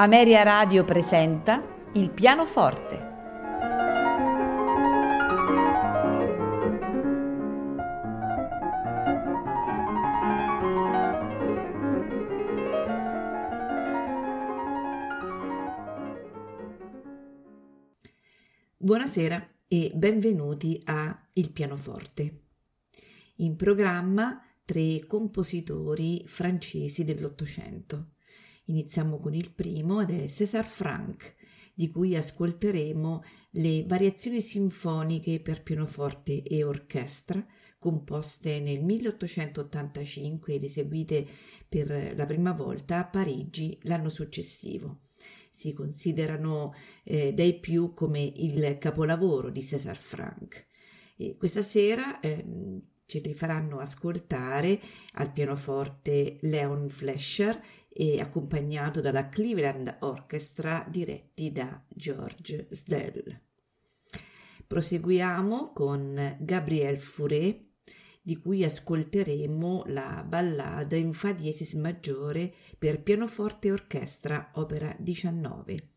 Ameria Radio presenta Il pianoforte. Buonasera e benvenuti a Il pianoforte. In programma tre compositori francesi dell'Ottocento. Iniziamo con il primo ed è César Franck, di cui ascolteremo le variazioni sinfoniche per pianoforte e orchestra, composte nel 1885 ed eseguite per la prima volta a Parigi l'anno successivo. Si considerano eh, dai più come il capolavoro di César Franck. E questa sera eh, ce li faranno ascoltare al pianoforte Leon Flescher e accompagnato dalla Cleveland Orchestra diretti da George Zdell. Proseguiamo con Gabriel Fauré di cui ascolteremo la ballata in Fa diesis maggiore per pianoforte e orchestra, opera 19.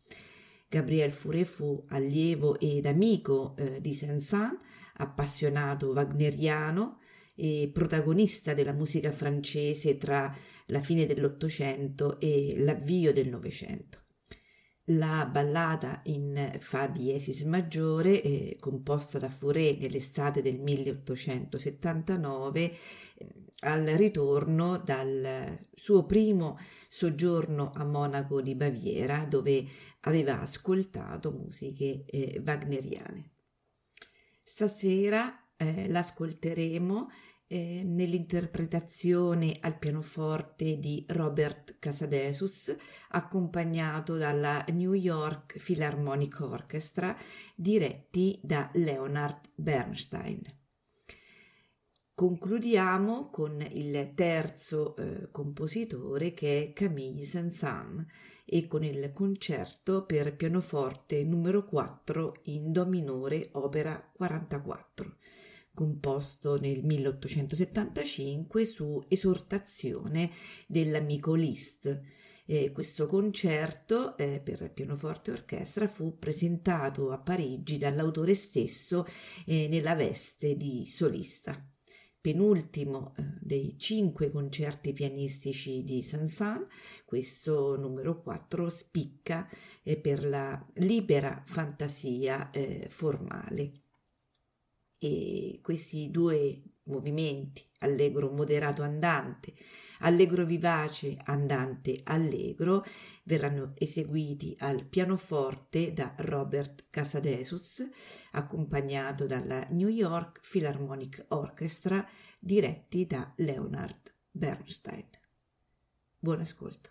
Gabriel Fauré fu allievo ed amico eh, di Saint-Saëns, appassionato wagneriano, e protagonista della musica francese tra la fine dell'Ottocento e l'avvio del Novecento. La ballata in Fa diesis maggiore, eh, composta da Fauré nell'estate del 1879, eh, al ritorno dal suo primo soggiorno a Monaco di Baviera, dove aveva ascoltato musiche eh, wagneriane. Stasera eh, l'ascolteremo eh, nell'interpretazione al pianoforte di Robert Casadesus, accompagnato dalla New York Philharmonic Orchestra, diretti da Leonard Bernstein. Concludiamo con il terzo eh, compositore che è Camille Saint-Saëns e con il concerto per pianoforte numero 4 in Do minore, opera 44 composto nel 1875 su esortazione dell'amico Liszt. Eh, questo concerto eh, per pianoforte e orchestra fu presentato a Parigi dall'autore stesso eh, nella veste di solista. Penultimo eh, dei cinque concerti pianistici di Saint-Saëns, questo numero 4 spicca eh, per la libera fantasia eh, formale e questi due movimenti, allegro moderato andante, allegro vivace andante allegro, verranno eseguiti al pianoforte da Robert Casadesus, accompagnato dalla New York Philharmonic Orchestra, diretti da Leonard Bernstein. Buon ascolto.